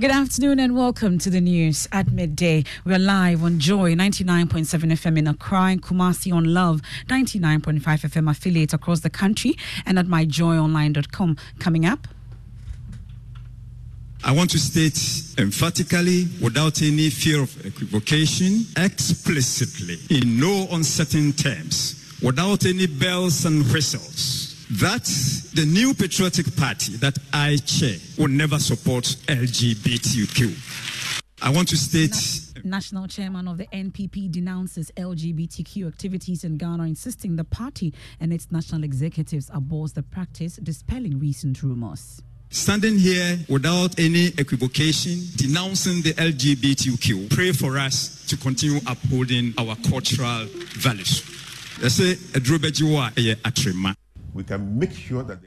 Good afternoon and welcome to the news at midday. We are live on Joy 99.7 FM in Accra and Kumasi on Love 99.5 FM affiliate across the country and at myjoyonline.com. Coming up. I want to state emphatically, without any fear of equivocation, explicitly, in no uncertain terms, without any bells and whistles, that the new patriotic party that I chair will never support LGBTQ. I want to state. National chairman of the NPP denounces LGBTQ activities in Ghana, insisting the party and its national executives abhors the practice, dispelling recent rumors. Standing here without any equivocation, denouncing the LGBTQ, pray for us to continue upholding our cultural values. They say, we can make sure that.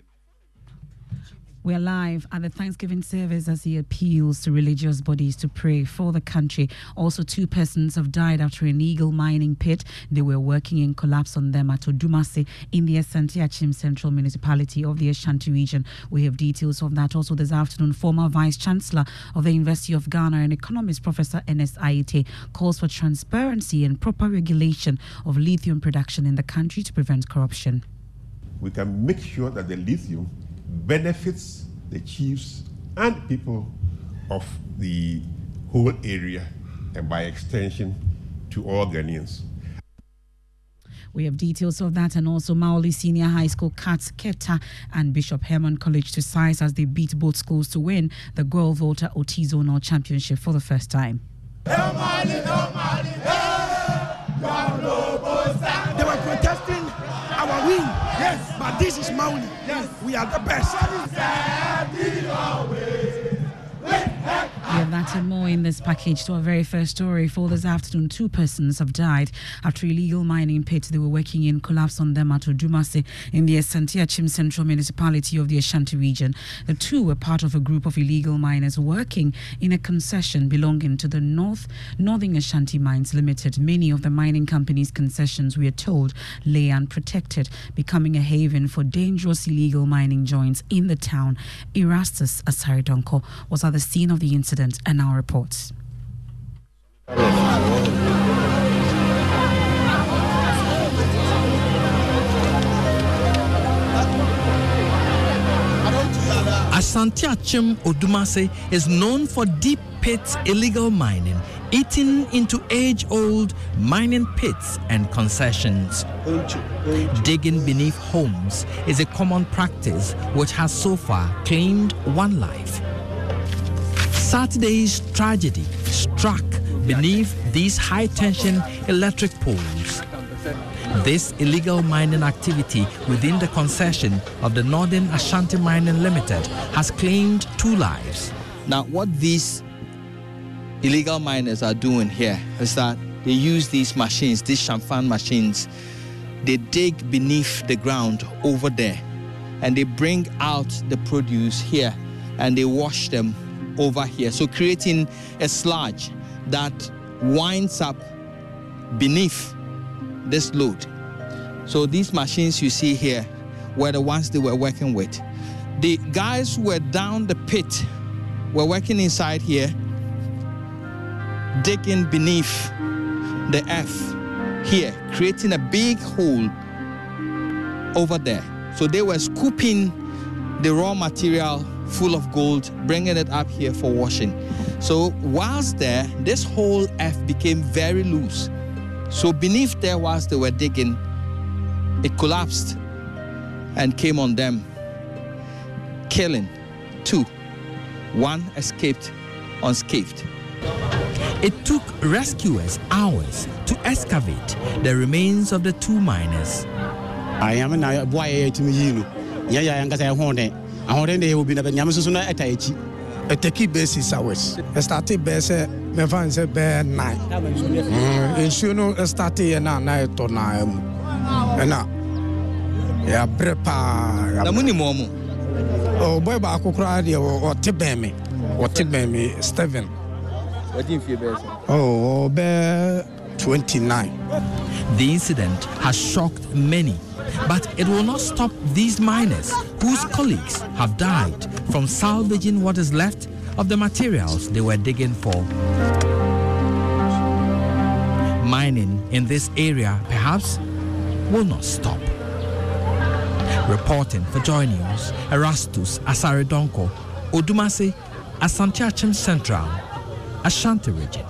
We're live at the Thanksgiving service as he appeals to religious bodies to pray for the country. Also, two persons have died after an illegal mining pit they were working in collapsed on them at Odumase in the Asante Central Municipality of the Ashanti region. We have details of that also this afternoon. Former Vice Chancellor of the University of Ghana and economist Professor Ernest Aryeetey calls for transparency and proper regulation of lithium production in the country to prevent corruption we can make sure that the lithium benefits the chiefs and people of the whole area and by extension to all Ghanaians. We have details of that and also Mawuli Senior High School Cats Keta and Bishop Herman College to size as they beat both schools to win the Guelph Volta OT Zonal Championship for the first time. Win. Yes. But this is Mawuli. Yes. We are the best. That and more in this package to our very first story. For this afternoon, two persons have died after illegal mining pit they were working in collapsed on them at Odumase in the Asante Achim Central Municipality of the Ashanti region. The two were part of a group of illegal miners working in a concession belonging to the North Northern Ashanti Mines Limited. Many of the mining company's concessions, we are told, lay unprotected, becoming a haven for dangerous illegal mining joints in the town. Erastus Asare-Donkor was at the scene of the incident and our reports. Asante Achim Odumase is known for deep pit illegal mining, eating into age old mining pits and concessions. Digging beneath homes is a common practice which has so far claimed one life. Saturday's tragedy struck beneath these high tension electric poles. This illegal mining activity within the concession of the Northern Ashanti Mining Limited has claimed two lives. Now, what these illegal miners are doing here is that they use these machines, these chamfan machines, they dig beneath the ground over there and they bring out the produce here and they wash them over here. So creating a sludge that winds up beneath this load. So these machines you see here were the ones they were working with. The guys who were down the pit were working inside here, digging beneath the earth here, creating a big hole over there. So they were scooping the raw material full of gold, bringing it up here for washing. So whilst there, this whole F became very loose. So beneath there, whilst they were digging, it collapsed and came on them, killing two. One escaped unscathed. It took rescuers hours to excavate the remains of the two miners. I am na ahoɔden de yɛwɔ bi na nyame soso no ɛta akyi. Ɛtɛki bɛɛ six hours ɛstarte bɛɛ sɛ mɛfa n sɛ bɛɛ nine. Nsuo no ɛstarte yɛ na na ɛtɔ naa mu. Ɛna yɛabrɛ paa na monim ɔ mu ɔbɔɛ baako koraa deɛ ɔte bɛn me. Ɔte bɛn me steven ɔbɛɛ 29 the incident has shocked many but it will not stop these miners whose colleagues have died from salvaging what is left of the materials they were digging for. Mining in this area perhaps will not stop. Reporting for Joy News, Erastus Asare-Donkor, Odumase, Asante Central, Ashanti Region.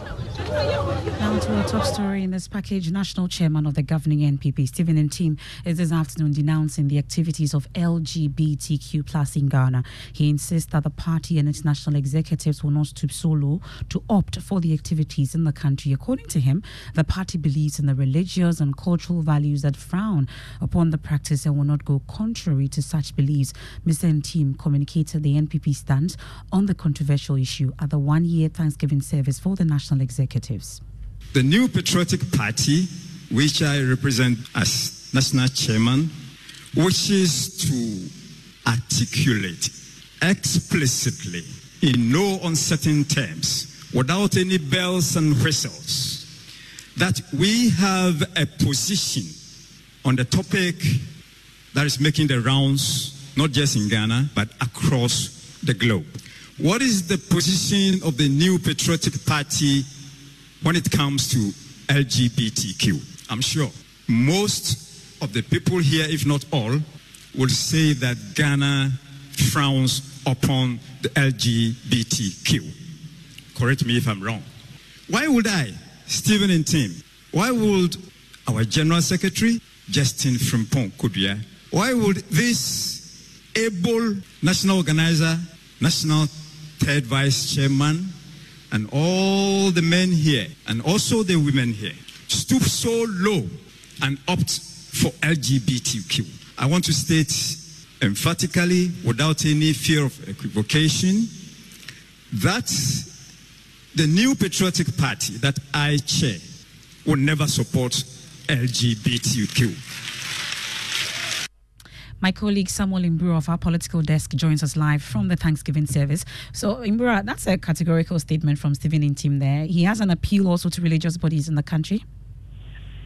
Now to our top story in this package. National chairman of the governing NPP, Stephen Ntim, is this afternoon denouncing the activities of LGBTQ plus in Ghana. He insists that the party and its national executives will not stoop so low to opt for the activities in the country. According to him, the party believes in the religious and cultural values that frown upon the practice and will not go contrary to such beliefs. Mr. Ntim communicated the NPP stance on the controversial issue at the one-year Thanksgiving service for the national executives. The New Patriotic Party, which I represent as national chairman, wishes to articulate explicitly, in no uncertain terms, without any bells and whistles, that we have a position on the topic that is making the rounds, not just in Ghana, but across the globe. What is the position of the New Patriotic Party when it comes to LGBTQ. I'm sure most of the people here, if not all, will say that Ghana frowns upon the LGBTQ. Correct me if I'm wrong. Why would I, Stephen Ntim, why would our General Secretary, Justin Frimpong Kodua, why would this able national organizer, national third vice chairman, and all the men here, and also the women here, stoop so low and opt for LGBTQ. I want to state emphatically, without any fear of equivocation, that the new patriotic party that I chair will never support LGBTQ. My colleague Samuel Imbura of our political desk joins us live from the Thanksgiving service. So, Imbura, that's a categorical statement from Stephen Ntim there. He has an appeal also to religious bodies in the country.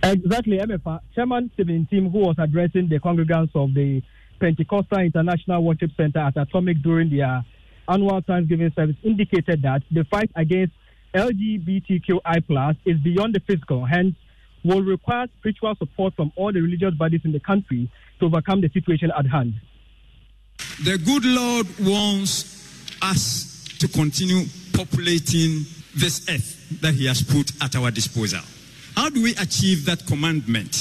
Exactly, MFA. Chairman Stephen Ntim, who was addressing the congregants of the Pentecostal International Worship Center at Atomic during their annual Thanksgiving service, indicated that the fight against LGBTQI plus is beyond the physical, hence will require spiritual support from all the religious bodies in the country to overcome the situation at hand. The good Lord wants us to continue populating this earth that He has put at our disposal. How do we achieve that commandment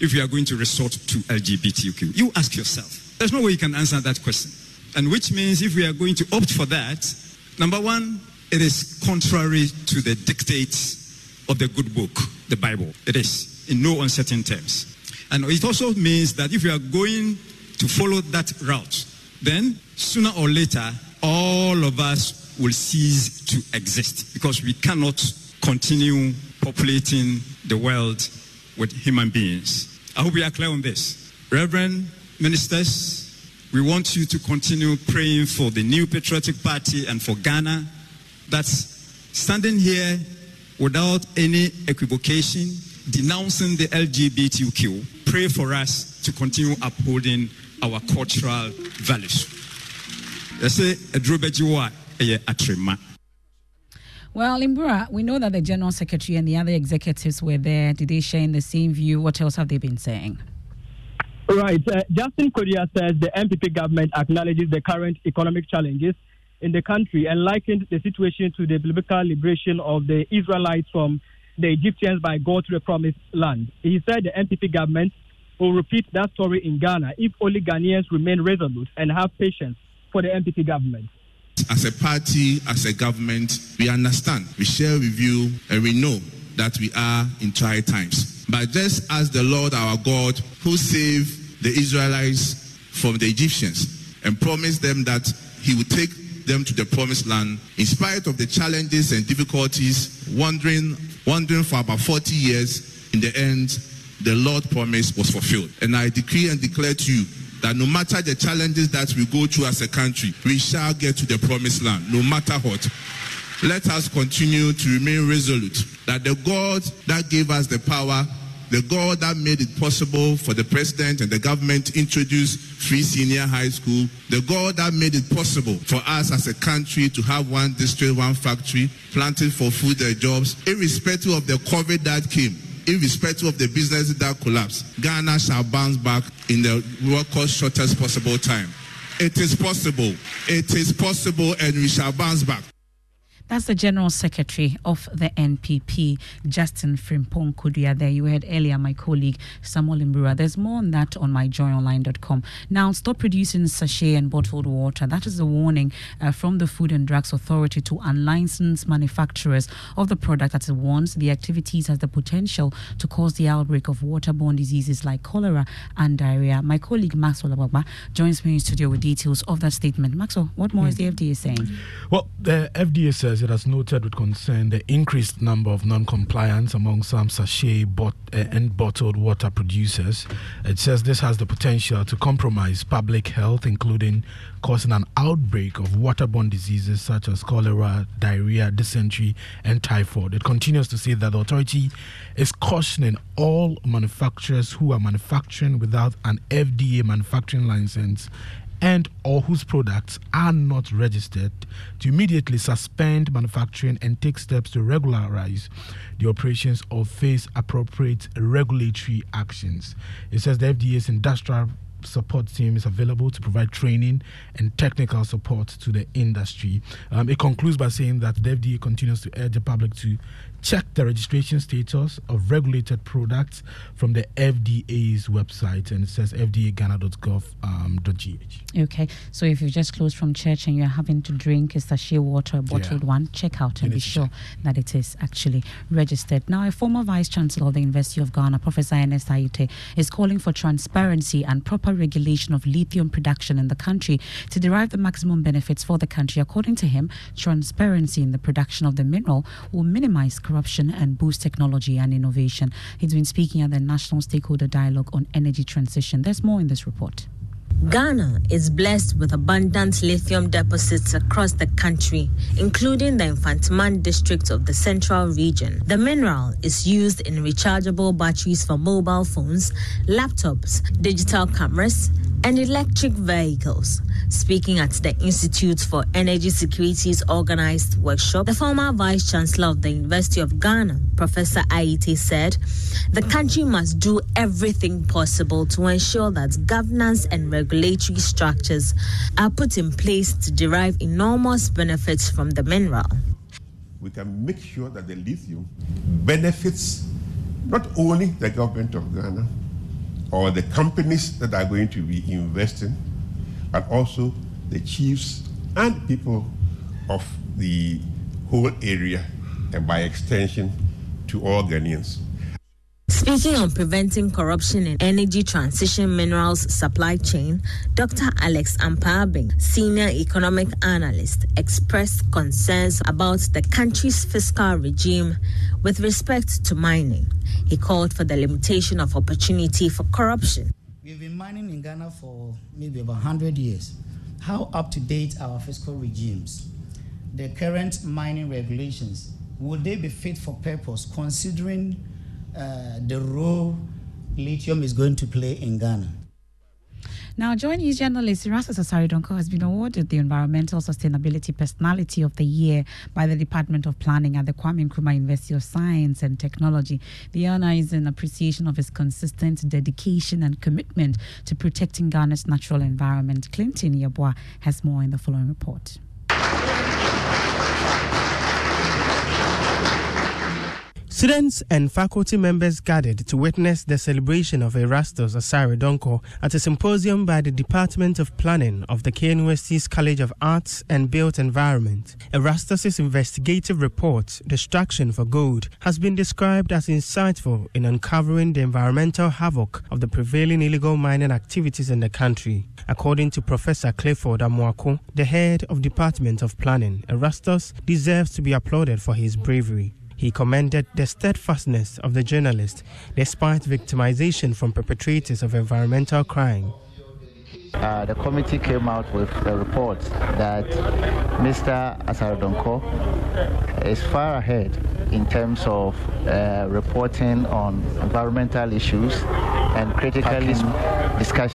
if we are going to resort to LGBTQ? You ask yourself. There's no way you can answer that question. And which means if we are going to opt for that, number one, it is contrary to the dictates of the good book, the Bible. It is, in no uncertain terms. And it also means that if you are going to follow that route, then sooner or later, all of us will cease to exist because we cannot continue populating the world with human beings. I hope we are clear on this. Reverend ministers, we want you to continue praying for the new patriotic party and for Ghana. That's standing here without any equivocation, denouncing the LGBTQ, pray for us to continue upholding our cultural values. They say, well, Imbura, we know that the General Secretary and the other executives were there. Did they share in the same view? What else have they been saying? Right. Uh, Justin Kodua says the NPP government acknowledges the current economic challenges in the country and likened the situation to the biblical liberation of the Israelites from the Egyptians by God to the promised land. He said the NPP government will repeat that story in Ghana if only Ghanaians remain resolute and have patience for the NPP government. As a party, as a government, we understand, we share with you, and we know that we are in trying times. But just as the Lord our God, who saved the Israelites from the Egyptians and promised them that he would take them to the promised land, in spite of the challenges and difficulties, wandering, wandering for about 40 years, in the end, the Lord promise was fulfilled. And I decree and declare to you that no matter the challenges that we go through as a country, we shall get to the promised land, no matter what. Let us continue to remain resolute that the God that gave us the power, the God that made it possible for the president and the government to introduce free senior high school, the God that made it possible for us as a country to have one district, one factory, planted for food and jobs, irrespective of the COVID that came irrespective of the businesses that collapsed, Ghana shall bounce back in the record shortest possible time. It is possible. It is possible, and we shall bounce back. That's the General Secretary of the NPP, Justin Frimpong Kodua. There you heard earlier my colleague Samuel Imbura. There's more on that on myjoyonline.com. Now, stop producing sachet and bottled water. That is a warning uh, from the Food and Drugs Authority to unlicensed manufacturers of the product that warns the activities has the potential to cause the outbreak of waterborne diseases like cholera and diarrhea. My colleague Maxwell Ababa joins me in studio with details of that statement. Maxwell, what more mm. is the FDA saying? Well, the FDA says it has noted with concern the increased number of non compliance among some sachet bot- uh, and bottled water producers. It says this has the potential to compromise public health, including causing an outbreak of waterborne diseases such as cholera, diarrhea, dysentery, and typhoid. It continues to say that the authority is cautioning all manufacturers who are manufacturing without an FDA manufacturing license and or whose products are not registered to immediately suspend manufacturing and take steps to regularize the operations or face appropriate regulatory actions. It says the FDA's industrial support team is available to provide training and technical support to the industry. Um, it concludes by saying that the FDA continues to urge the public to check the registration status of regulated products from the FDA's website, and it says fdaghana.gov.gh. Um, okay, so if you just closed from church and you're having to drink a sachet water, a bottled yeah. one, check out and be sure check. that it is actually registered. Now, a former vice chancellor of the University of Ghana, Professor Ernest Aryeetey, is calling for transparency and proper regulation of lithium production in the country to derive the maximum benefits for the country. According to him, transparency in the production of the mineral will minimize corruption and boost technology and innovation. He's been speaking at the National Stakeholder Dialogue on Energy Transition. There's more in this report. Ghana is blessed with abundant lithium deposits across the country, including the Mfantsipim district of the central region. The mineral is used in rechargeable batteries for mobile phones, laptops, digital cameras, and electric vehicles. Speaking at the Institute for Energy Security's organized workshop, the former Vice Chancellor of the University of Ghana, Professor Aryeetey, said the country must do everything possible to ensure that governance and regulatory structures are put in place to derive enormous benefits from the mineral. We can make sure that the lithium benefits not only the government of Ghana or the companies that are going to be investing, but also the chiefs and people of the whole area, and by extension, to all Ghanaians. Speaking on preventing corruption in energy transition minerals supply chain, Dr. Alex Ampabing, senior economic analyst, expressed concerns about the country's fiscal regime with respect to mining. He called for the limitation of opportunity for corruption. We've been mining in Ghana for maybe about 100 years. How up to date our fiscal regimes? The current mining regulations, would they be fit for purpose considering uh, the role lithium is going to play in Ghana? Now, Joy News journalist Erastus Asare-Donkor has been awarded the Environmental Sustainability Personality of the Year by the Department of Planning at the Kwame Nkrumah University of Science and Technology. The honor is in appreciation of his consistent dedication and commitment to protecting Ghana's natural environment. Clinton Yeboah has more in the following report. Students and faculty members gathered to witness the celebration of Erastus Asare-Donkor at a symposium by the Department of Planning of the KNUST's College of Arts and Built Environment. Erastus's investigative report, Destruction for Gold, has been described as insightful in uncovering the environmental havoc of the prevailing illegal mining activities in the country. According to Professor Clifford Amoako, the head of Department of Planning, Erastus deserves to be applauded for his bravery. He commended the steadfastness of the journalist despite victimization from perpetrators of environmental crime. Uh, the committee came out with a report that Mr. Asare-Donkor is far ahead in terms of uh, reporting on environmental issues and critically discussion.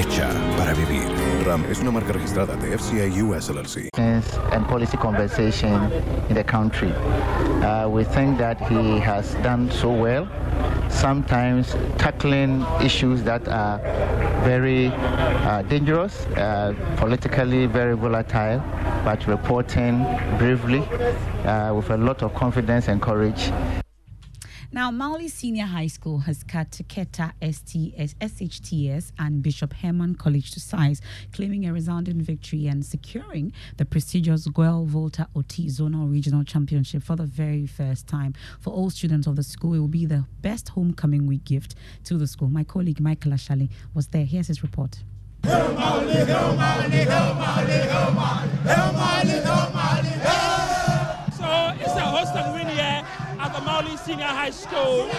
Hecha para vivir. RAM es una marca registrada de FCA US LLC. and policy conversation in the country. Uh, we think that he has done so well, sometimes tackling issues that are very uh, dangerous, uh, politically very volatile, but reporting bravely uh, with a lot of confidence and courage. Now, Mawuli Senior High School has cut Keta STS, SHTS and Bishop Herman College to size, claiming a resounding victory and securing the prestigious Guel Volta OT Zonal Regional Championship for the very first time. For all students of the school, it will be the best homecoming week gift to the school. My colleague Michael Ashali was there. Here's his report. Senior High School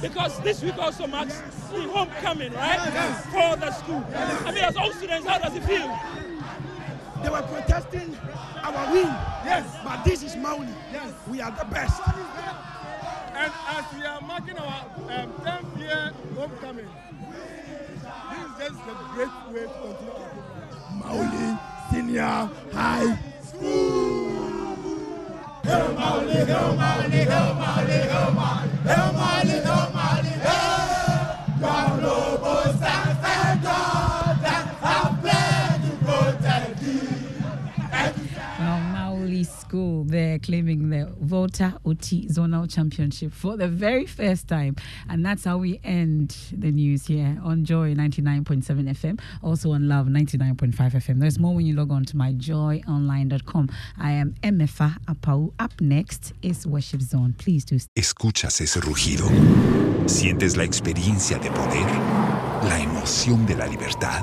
because this week also marks the homecoming, right? For the school. I mean, as all students, how does it feel? They were protesting our win. Yes. But this is Mawuli. Yes. We are the best. And as we are marking our um, 10th year homecoming, this is just a great way to continue our program. Mawuli Senior High School. Hail Mawuli, hail Mawuli, hail Mawuli, hail Mawuli, hail Mawuli, hail Mawuli, Mawuli School, they're claiming the Volta OT Zonal Championship for the very first time. And that's how we end the news here on Joy 99.7 FM, also on Love 99.5 FM. There's more when you log on to myjoyonline.com. I am MFA Apau. Up next is Worship Zone. Please do. ¿Escuchas ese rugido? ¿Sientes la experiencia de poder? ¿La emoción de la libertad?